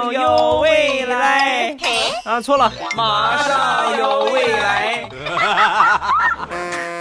上有未来。啊，错了，马上有未来。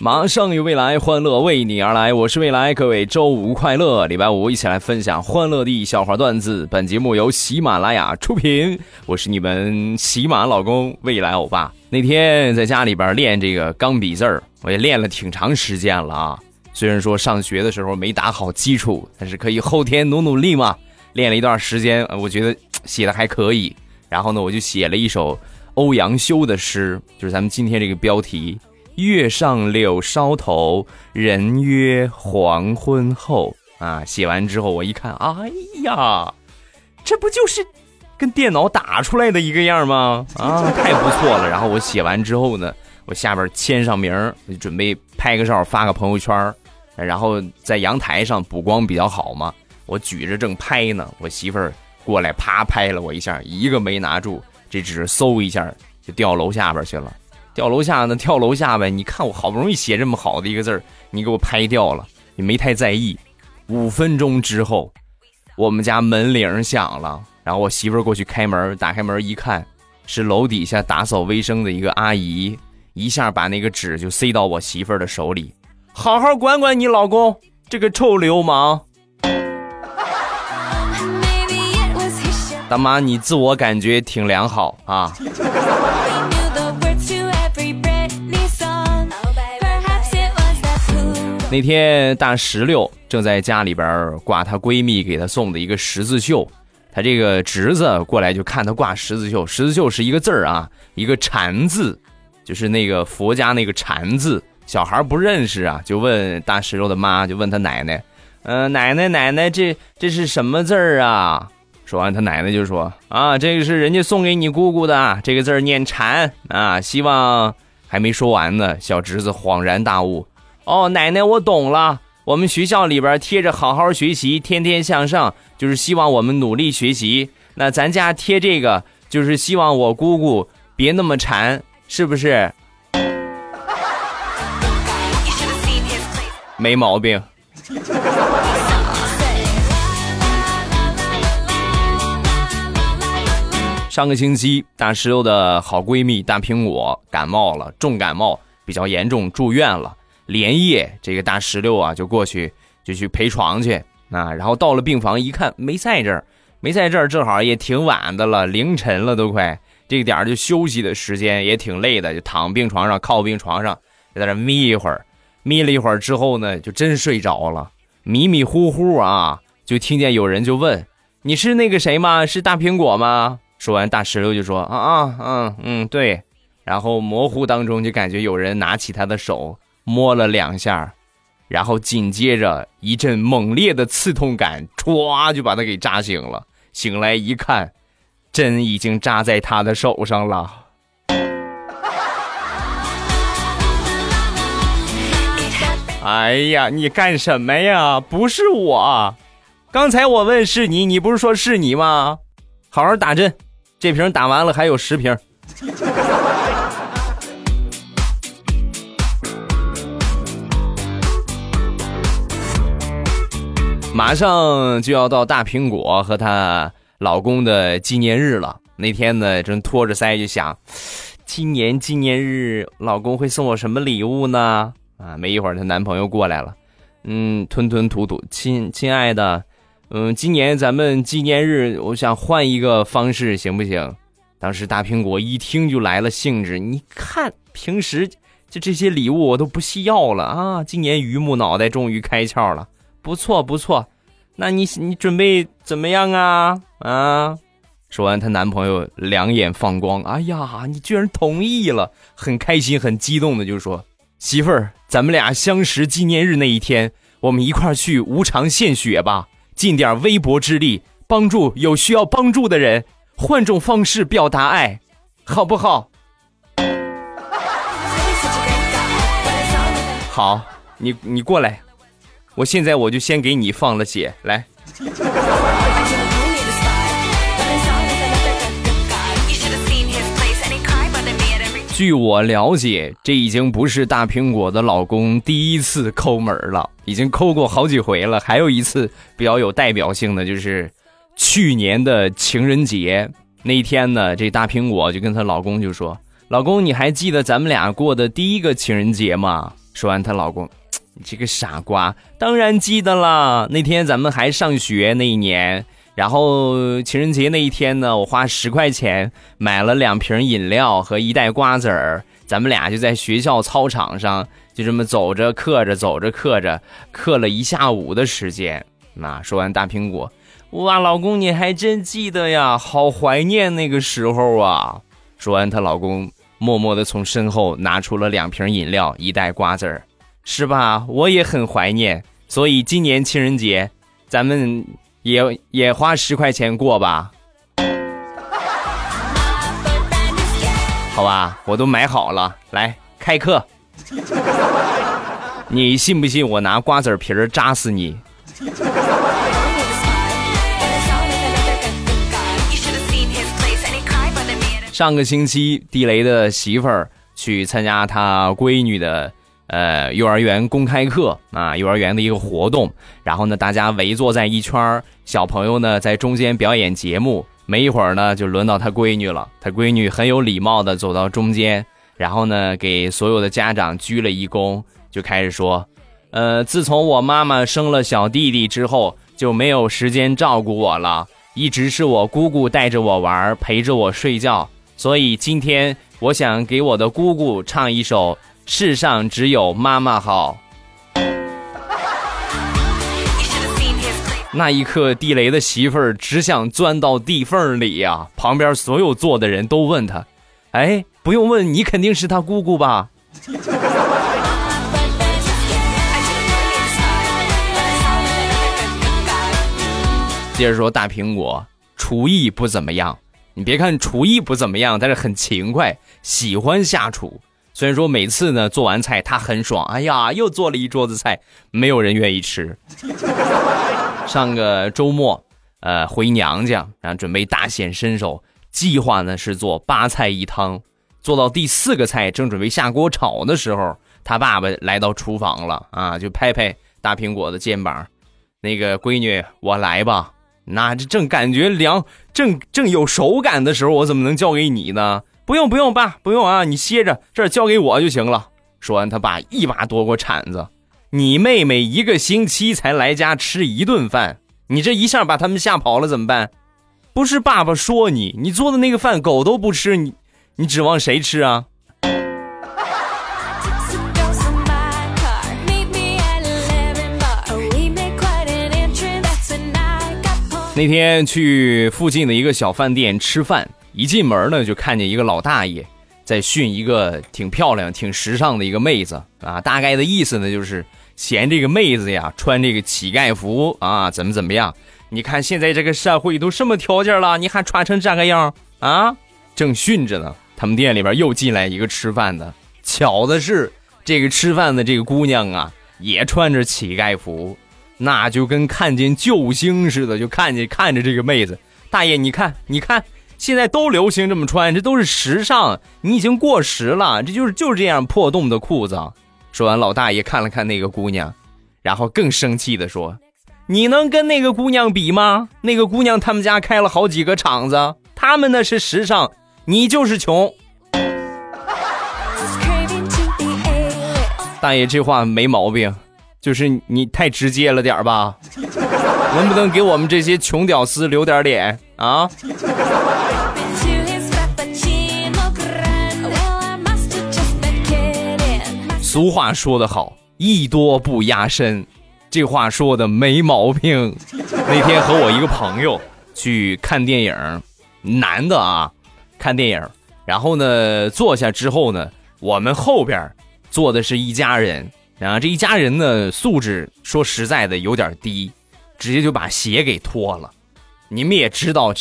马上有未来，欢乐为你而来。我是未来，各位周五快乐！礼拜五一起来分享欢乐的笑话段子。本节目由喜马拉雅出品，我是你们喜马老公未来欧巴。那天在家里边练这个钢笔字儿，我也练了挺长时间了啊。虽然说上学的时候没打好基础，但是可以后天努努力嘛。练了一段时间，我觉得写的还可以。然后呢，我就写了一首欧阳修的诗，就是咱们今天这个标题。月上柳梢头，人约黄昏后。啊，写完之后我一看，哎呀，这不就是跟电脑打出来的一个样吗？啊，太不错了。然后我写完之后呢，我下边签上名，准备拍个照发个朋友圈。然后在阳台上补光比较好嘛，我举着正拍呢，我媳妇儿过来啪拍了我一下，一个没拿住，这纸嗖一下就掉楼下边去了。掉楼下呢？跳楼下呗！你看我好不容易写这么好的一个字儿，你给我拍掉了，你没太在意。五分钟之后，我们家门铃响了，然后我媳妇儿过去开门，打开门一看，是楼底下打扫卫生的一个阿姨，一下把那个纸就塞到我媳妇儿的手里，好好管管你老公这个臭流氓。大妈，你自我感觉挺良好啊。那天大石榴正在家里边挂她闺蜜给她送的一个十字绣，她这个侄子过来就看她挂十字绣，十字绣是一个字儿啊，一个禅字，就是那个佛家那个禅字，小孩不认识啊，就问大石榴的妈，就问他奶奶，嗯，奶奶奶奶，这这是什么字儿啊？说完，他奶奶就说啊，这个是人家送给你姑姑的，这个字儿念禅啊，希望还没说完呢，小侄子恍然大悟。哦，奶奶，我懂了。我们学校里边贴着“好好学习，天天向上”，就是希望我们努力学习。那咱家贴这个，就是希望我姑姑别那么馋，是不是？没毛病。上个星期，大石榴的好闺蜜大苹果感冒了，重感冒，比较严重，住院了。连夜，这个大石榴啊，就过去就去陪床去啊。然后到了病房一看，没在这儿，没在这儿，正好也挺晚的了，凌晨了都快，这个点儿就休息的时间也挺累的，就躺病床上，靠病床上就在那眯一会儿，眯了一会儿之后呢，就真睡着了，迷迷糊糊啊，就听见有人就问：“你是那个谁吗？是大苹果吗？”说完，大石榴就说：“啊啊嗯嗯对。”然后模糊当中就感觉有人拿起他的手。摸了两下，然后紧接着一阵猛烈的刺痛感，歘就把他给扎醒了。醒来一看，针已经扎在他的手上了。哎呀，你干什么呀？不是我，刚才我问是你，你不是说是你吗？好好打针，这瓶打完了还有十瓶。马上就要到大苹果和她老公的纪念日了。那天呢，正托着腮就想，今年纪念日老公会送我什么礼物呢？啊，没一会儿，她男朋友过来了，嗯，吞吞吐吐，亲亲爱的，嗯，今年咱们纪念日，我想换一个方式，行不行？当时大苹果一听就来了兴致，你看平时就这些礼物我都不需要了啊，今年榆木脑袋终于开窍了。不错不错，那你你准备怎么样啊？啊！说完，她男朋友两眼放光，哎呀，你居然同意了，很开心，很激动的就说：“媳妇儿，咱们俩相识纪念日那一天，我们一块儿去无偿献血吧，尽点微薄之力，帮助有需要帮助的人，换种方式表达爱，好不好？” 好，你你过来。我现在我就先给你放了血，来。据我了解，这已经不是大苹果的老公第一次抠门了，已经抠过好几回了，还有一次比较有代表性的就是去年的情人节那天呢，这大苹果就跟她老公就说，老公你还记得咱们俩过的第一个情人节吗？说完她老公。你这个傻瓜，当然记得了。那天咱们还上学那一年。”然后情人节那一天呢，我花十块钱买了两瓶饮料和一袋瓜子儿，咱们俩就在学校操场上就这么走着嗑着走着嗑着，嗑了一下午的时间。那说完大苹果，哇，老公你还真记得呀，好怀念那个时候啊。说完，她老公默默的从身后拿出了两瓶饮料一袋瓜子儿，是吧？我也很怀念，所以今年情人节，咱们。也也花十块钱过吧，好吧，我都买好了，来开课。你信不信我拿瓜子皮儿扎死你？上个星期，地雷的媳妇儿去参加他闺女的。呃，幼儿园公开课啊，幼儿园的一个活动，然后呢，大家围坐在一圈儿小朋友呢在中间表演节目。没一会儿呢，就轮到他闺女了。他闺女很有礼貌的走到中间，然后呢，给所有的家长鞠了一躬，就开始说：“呃，自从我妈妈生了小弟弟之后，就没有时间照顾我了，一直是我姑姑带着我玩，陪着我睡觉。所以今天我想给我的姑姑唱一首。”世上只有妈妈好。那一刻，地雷的媳妇儿只想钻到地缝里呀！旁边所有坐的人都问他：“哎，不用问，你肯定是他姑姑吧？” 接着说，大苹果厨艺不怎么样。你别看厨艺不怎么样，但是很勤快，喜欢下厨。虽然说每次呢做完菜他很爽，哎呀，又做了一桌子菜，没有人愿意吃。上个周末，呃，回娘家，然后准备大显身手，计划呢是做八菜一汤。做到第四个菜，正准备下锅炒的时候，他爸爸来到厨房了啊，就拍拍大苹果的肩膀，那个闺女，我来吧。那这正感觉凉，正正有手感的时候，我怎么能交给你呢？不用不用，爸不用啊，你歇着，这儿交给我就行了。说完，他爸一把夺过铲子。你妹妹一个星期才来家吃一顿饭，你这一下把他们吓跑了怎么办？不是爸爸说你，你做的那个饭狗都不吃，你你指望谁吃啊？那天去附近的一个小饭店吃饭。一进门呢，就看见一个老大爷在训一个挺漂亮、挺时尚的一个妹子啊。大概的意思呢，就是嫌这个妹子呀穿这个乞丐服啊，怎么怎么样？你看现在这个社会都什么条件了，你还穿成这个样啊？正训着呢，他们店里边又进来一个吃饭的。巧的是，这个吃饭的这个姑娘啊，也穿着乞丐服，那就跟看见救星似的，就看见看着这个妹子。大爷，你看，你看。现在都流行这么穿，这都是时尚。你已经过时了，这就是就是这样破洞的裤子。说完，老大爷看了看那个姑娘，然后更生气的说：“你能跟那个姑娘比吗？那个姑娘他们家开了好几个厂子，他们那是时尚，你就是穷。”大爷这话没毛病，就是你太直接了点吧？能不能给我们这些穷屌丝留点脸啊？俗话说得好，艺多不压身，这话说的没毛病。那天和我一个朋友去看电影，男的啊，看电影，然后呢坐下之后呢，我们后边坐的是一家人，然后这一家人呢素质说实在的有点低，直接就把鞋给脱了。你们也知道，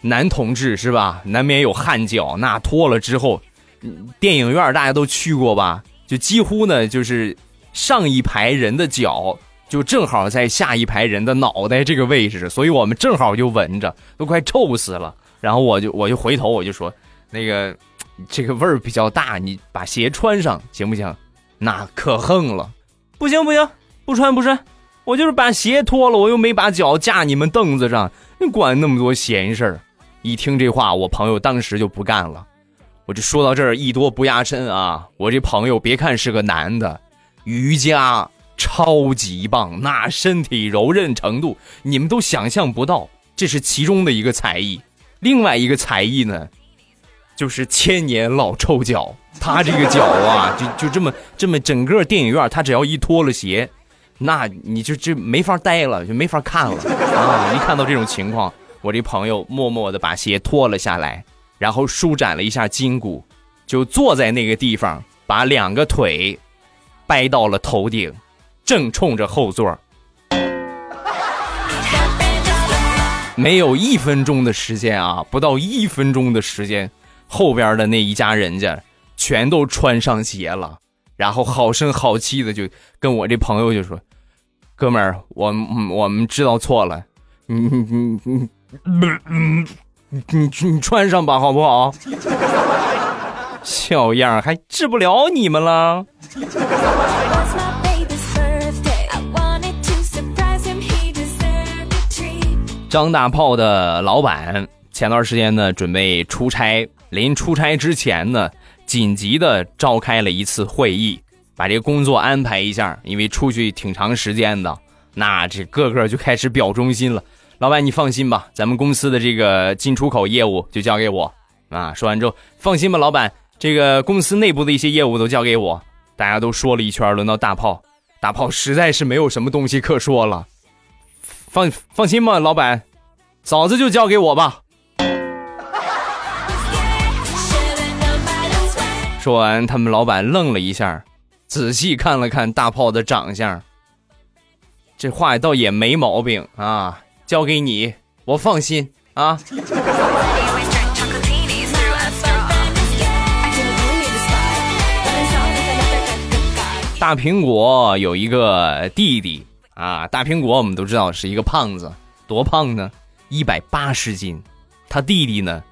男同志是吧，难免有汗脚，那脱了之后，电影院大家都去过吧？就几乎呢，就是上一排人的脚就正好在下一排人的脑袋这个位置，所以我们正好就闻着，都快臭死了。然后我就我就回头我就说，那个 这个味儿比较大，你把鞋穿上行不行？那可横了，不行不行，不穿不穿，我就是把鞋脱了，我又没把脚架你们凳子上，你管那么多闲事儿？一听这话，我朋友当时就不干了。我就说到这儿，艺多不压身啊！我这朋友别看是个男的，瑜伽超级棒，那身体柔韧程度你们都想象不到。这是其中的一个才艺，另外一个才艺呢，就是千年老臭脚。他这个脚啊，就就这么这么整个电影院，他只要一脱了鞋，那你就这没法待了，就没法看了啊！一看到这种情况，我这朋友默默的把鞋脱了下来。然后舒展了一下筋骨，就坐在那个地方，把两个腿掰到了头顶，正冲着后座。没有一分钟的时间啊，不到一分钟的时间，后边的那一家人家全都穿上鞋了，然后好声好气的就跟我这朋友就说：“哥们儿，我我们知道错了，你你你嗯。”你你穿上吧，好不好？小样还治不了你们了。张大炮的老板前段时间呢，准备出差，临出差之前呢，紧急的召开了一次会议，把这个工作安排一下，因为出去挺长时间的，那这个个就开始表忠心了。老板，你放心吧，咱们公司的这个进出口业务就交给我啊。说完之后，放心吧，老板，这个公司内部的一些业务都交给我。大家都说了一圈，轮到大炮，大炮实在是没有什么东西可说了。放放心吧，老板，嫂子就交给我吧。说完，他们老板愣了一下，仔细看了看大炮的长相，这话倒也没毛病啊。交给你，我放心啊。大苹果有一个弟弟啊，大苹果我们都知道是一个胖子，多胖呢？一百八十斤。他弟弟呢，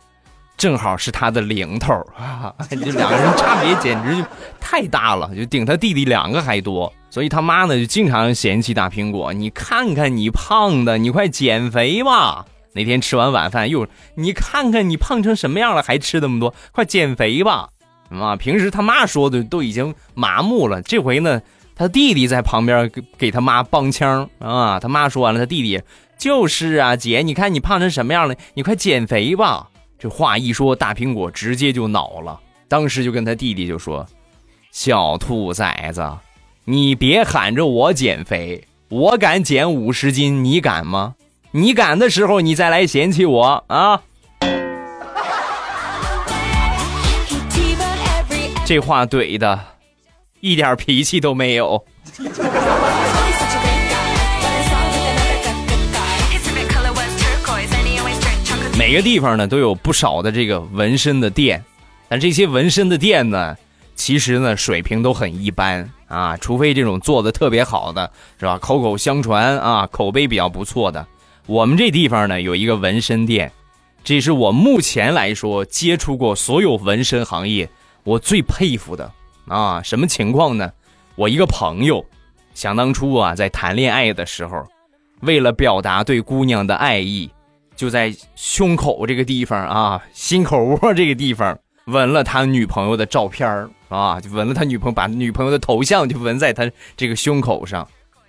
正好是他的零头啊，这两个人差别简直就太大了，就顶他弟弟两个还多。所以他妈呢就经常嫌弃大苹果，你看看你胖的，你快减肥吧。那天吃完晚饭又，你看看你胖成什么样了，还吃那么多，快减肥吧。啊，平时他妈说的都已经麻木了，这回呢，他弟弟在旁边给给他妈帮腔啊。他妈说完了，他弟弟就是啊，姐，你看你胖成什么样了，你快减肥吧。这话一说，大苹果直接就恼了，当时就跟他弟弟就说：“小兔崽子。”你别喊着我减肥，我敢减五十斤，你敢吗？你敢的时候，你再来嫌弃我啊！这话怼的，一点脾气都没有。每个地方呢都有不少的这个纹身的店，但这些纹身的店呢，其实呢水平都很一般。啊，除非这种做的特别好的，是吧？口口相传啊，口碑比较不错的。我们这地方呢有一个纹身店，这是我目前来说接触过所有纹身行业我最佩服的啊。什么情况呢？我一个朋友，想当初啊在谈恋爱的时候，为了表达对姑娘的爱意，就在胸口这个地方啊，心口窝这个地方纹了他女朋友的照片。啊，就纹了他女朋友，把女朋友的头像就纹在他这个胸口上。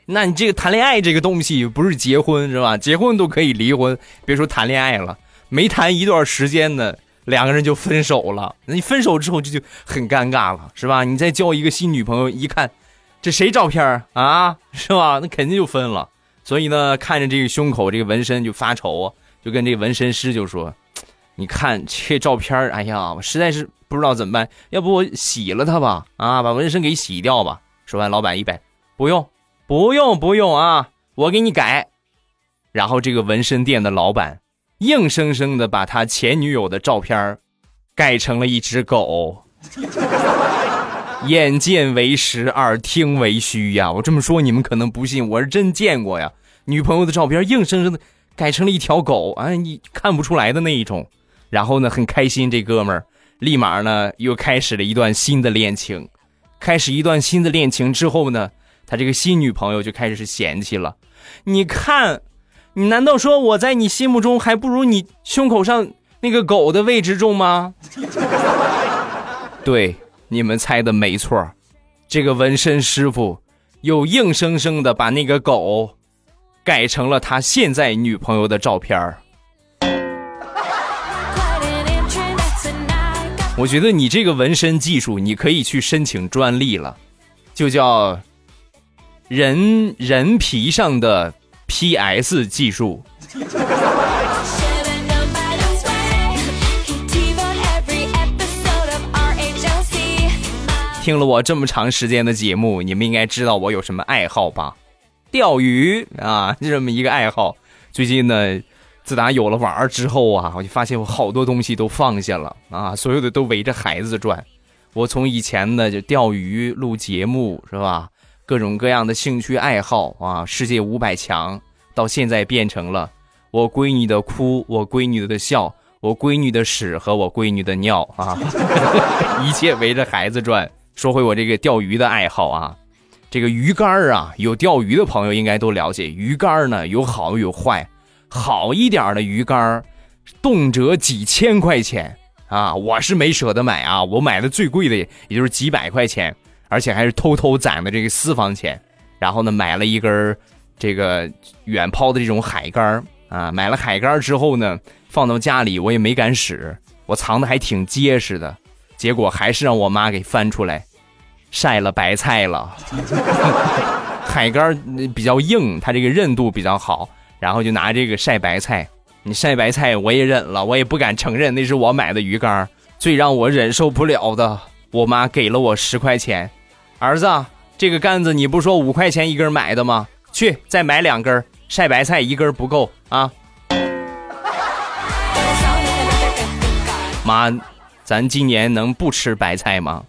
那你这个谈恋爱这个东西不是结婚是吧？结婚都可以离婚，别说谈恋爱了，没谈一段时间呢，两个人就分手了。那你分手之后这就很尴尬了，是吧？你再交一个新女朋友，一看这谁照片啊，是吧？那肯定就分了。所以呢，看着这个胸口这个纹身就发愁啊，就跟这纹身师就说：“你看这照片哎呀，我实在是。”不知道怎么办，要不我洗了它吧？啊，把纹身给洗掉吧。说完，老板一摆，不用，不用，不用啊，我给你改。然后这个纹身店的老板硬生生的把他前女友的照片改成了一只狗。眼见为实，耳听为虚呀！我这么说你们可能不信，我是真见过呀。女朋友的照片硬生生的改成了一条狗，啊，你看不出来的那一种。然后呢，很开心，这哥们儿。立马呢又开始了一段新的恋情。开始一段新的恋情之后呢，他这个新女朋友就开始是嫌弃了。你看，你难道说我在你心目中还不如你胸口上那个狗的位置重吗？对，你们猜的没错，这个纹身师傅又硬生生的把那个狗改成了他现在女朋友的照片儿。我觉得你这个纹身技术，你可以去申请专利了，就叫人人皮上的 PS 技术。听了我这么长时间的节目，你们应该知道我有什么爱好吧？钓鱼啊，这么一个爱好。最近呢。自打有了娃儿之后啊，我就发现我好多东西都放下了啊，所有的都围着孩子转。我从以前的就钓鱼、录节目是吧，各种各样的兴趣爱好啊，世界五百强，到现在变成了我闺女的哭，我闺女的笑，我闺女的屎和我闺女的尿啊，一切围着孩子转。说回我这个钓鱼的爱好啊，这个鱼竿啊，有钓鱼的朋友应该都了解，鱼竿呢有好有坏。好一点的鱼竿，动辄几千块钱啊！我是没舍得买啊，我买的最贵的也就是几百块钱，而且还是偷偷攒的这个私房钱。然后呢，买了一根这个远抛的这种海竿啊。买了海竿之后呢，放到家里我也没敢使，我藏的还挺结实的。结果还是让我妈给翻出来晒了白菜了。海竿比较硬，它这个韧度比较好。然后就拿这个晒白菜，你晒白菜我也忍了，我也不敢承认那是我买的鱼竿。最让我忍受不了的，我妈给了我十块钱，儿子，这个杆子你不说五块钱一根买的吗？去再买两根，晒白菜一根不够啊。妈，咱今年能不吃白菜吗？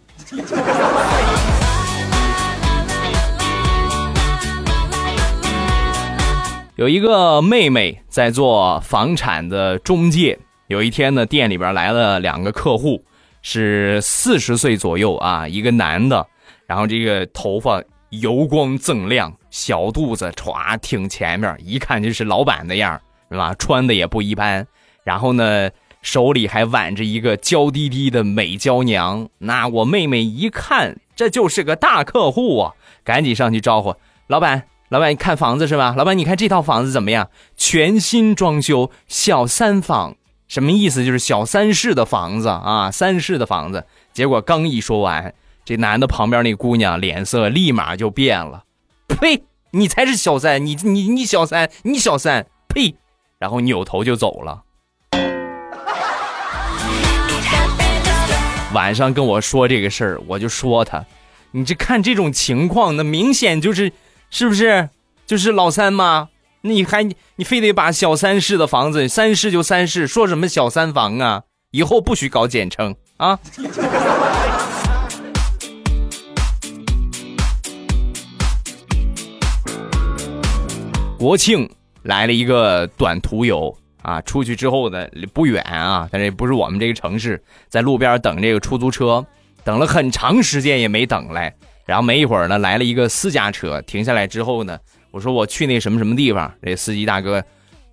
有一个妹妹在做房产的中介。有一天呢，店里边来了两个客户，是四十岁左右啊，一个男的，然后这个头发油光锃亮，小肚子歘挺前面，一看就是老板的样是吧？穿的也不一般，然后呢，手里还挽着一个娇滴滴的美娇娘。那我妹妹一看，这就是个大客户啊，赶紧上去招呼老板。老板，你看房子是吧？老板，你看这套房子怎么样？全新装修，小三房，什么意思？就是小三室的房子啊，三室的房子。结果刚一说完，这男的旁边那姑娘脸色立马就变了。呸！你才是小三，你你你小三，你小三，呸！然后扭头就走了。晚上跟我说这个事儿，我就说他，你这看这种情况，那明显就是。是不是就是老三吗？你还你非得把小三室的房子，三室就三室，说什么小三房啊？以后不许搞简称啊！国庆来了一个短途游啊，出去之后呢不远啊，但是不是我们这个城市，在路边等这个出租车，等了很长时间也没等来。然后没一会儿呢，来了一个私家车，停下来之后呢，我说我去那什么什么地方，这司机大哥，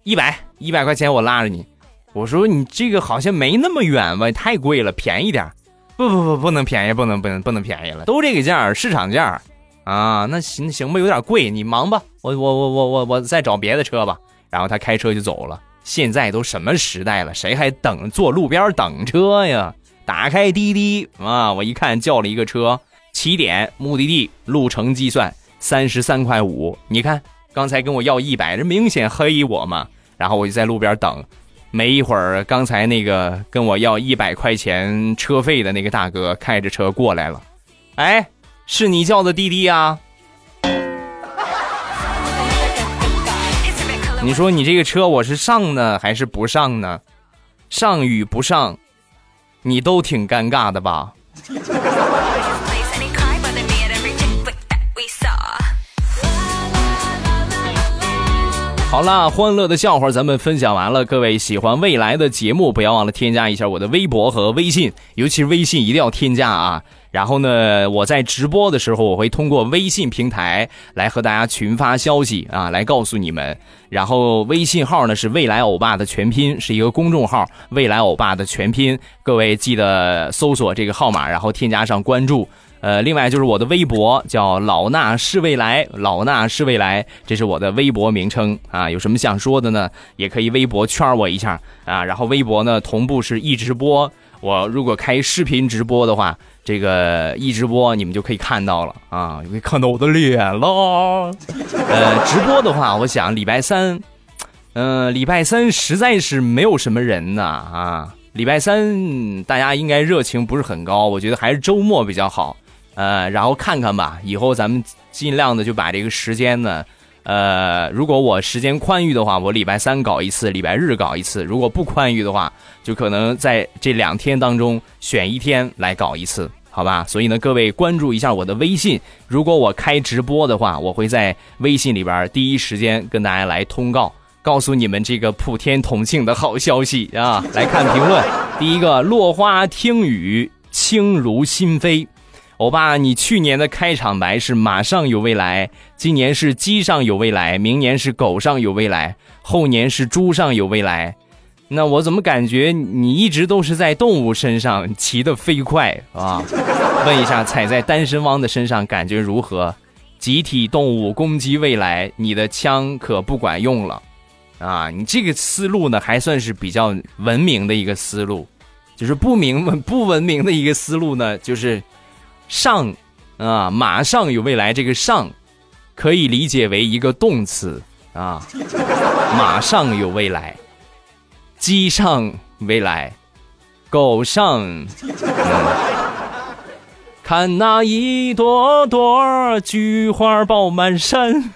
一百一百块钱我拉着你。我说你这个好像没那么远吧，太贵了，便宜点。不不不，不能便宜，不能不能不能便宜了，都这个价，市场价啊。那行行吧，有点贵，你忙吧，我我我我我我再找别的车吧。然后他开车就走了。现在都什么时代了，谁还等坐路边等车呀？打开滴滴啊，我一看叫了一个车。起点目的地路程计算三十三块五，你看刚才跟我要一百，这明显黑我嘛。然后我就在路边等，没一会儿，刚才那个跟我要一百块钱车费的那个大哥开着车过来了。哎，是你叫的滴滴啊？你说你这个车我是上呢还是不上呢？上与不上，你都挺尴尬的吧？好啦，欢乐的笑话咱们分享完了。各位喜欢未来的节目，不要忘了添加一下我的微博和微信，尤其是微信一定要添加啊。然后呢，我在直播的时候，我会通过微信平台来和大家群发消息啊，来告诉你们。然后微信号呢是未来欧巴的全拼，是一个公众号，未来欧巴的全拼。各位记得搜索这个号码，然后添加上关注。呃，另外就是我的微博叫老衲是未来，老衲是未来，这是我的微博名称啊。有什么想说的呢？也可以微博圈我一下啊。然后微博呢同步是一直播，我如果开视频直播的话。这个一直播你们就可以看到了啊，可以看到我的脸了。呃，直播的话，我想礼拜三，嗯，礼拜三实在是没有什么人呐啊。礼拜三大家应该热情不是很高，我觉得还是周末比较好。呃，然后看看吧，以后咱们尽量的就把这个时间呢。呃，如果我时间宽裕的话，我礼拜三搞一次，礼拜日搞一次；如果不宽裕的话，就可能在这两天当中选一天来搞一次，好吧？所以呢，各位关注一下我的微信，如果我开直播的话，我会在微信里边第一时间跟大家来通告，告诉你们这个普天同庆的好消息啊！来看评论，第一个落花听雨，轻如心扉。欧巴，你去年的开场白是马上有未来，今年是鸡上有未来，明年是狗上有未来，后年是猪上有未来。那我怎么感觉你一直都是在动物身上骑得飞快啊？问一下，踩在单身汪的身上感觉如何？集体动物攻击未来，你的枪可不管用了啊！你这个思路呢，还算是比较文明的一个思路，就是不明不文明的一个思路呢，就是。上，啊，马上有未来。这个上，可以理解为一个动词啊，马上有未来，鸡上未来，狗上，嗯看那一朵朵菊花爆满山。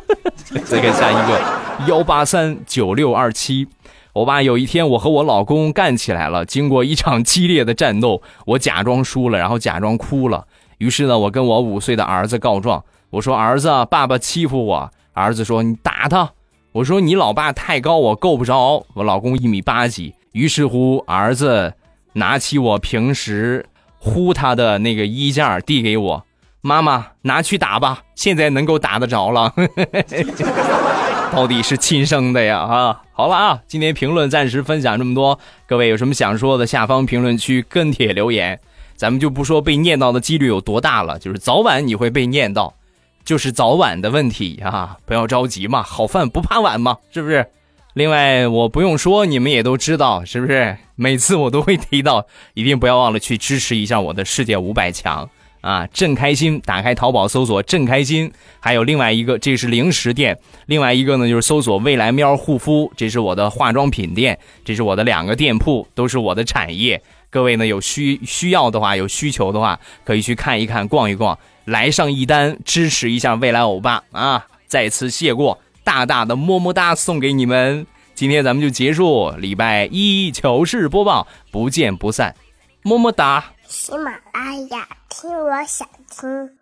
再看下一个幺八三九六二七。我爸有一天，我和我老公干起来了。经过一场激烈的战斗，我假装输了，然后假装哭了。于是呢，我跟我五岁的儿子告状，我说：“儿子，爸爸欺负我。”儿子说：“你打他。”我说：“你老爸太高，我够不着。”我老公一米八几。于是乎，儿子拿起我平时呼他的那个衣架递给我：“妈妈，拿去打吧，现在能够打得着了。”到底是亲生的呀！啊，好了啊，今天评论暂时分享这么多，各位有什么想说的，下方评论区跟帖留言，咱们就不说被念到的几率有多大了，就是早晚你会被念到，就是早晚的问题啊，不要着急嘛，好饭不怕晚嘛，是不是？另外我不用说，你们也都知道，是不是？每次我都会提到，一定不要忘了去支持一下我的世界五百强。啊，正开心！打开淘宝搜索“正开心”，还有另外一个，这是零食店；另外一个呢，就是搜索“未来喵护肤”，这是我的化妆品店，这是我的两个店铺，都是我的产业。各位呢，有需需要的话，有需求的话，可以去看一看，逛一逛，来上一单，支持一下未来欧巴啊！再次谢过，大大的么么哒送给你们。今天咱们就结束，礼拜一糗事播报，不见不散，么么哒。喜马拉雅，听我想听。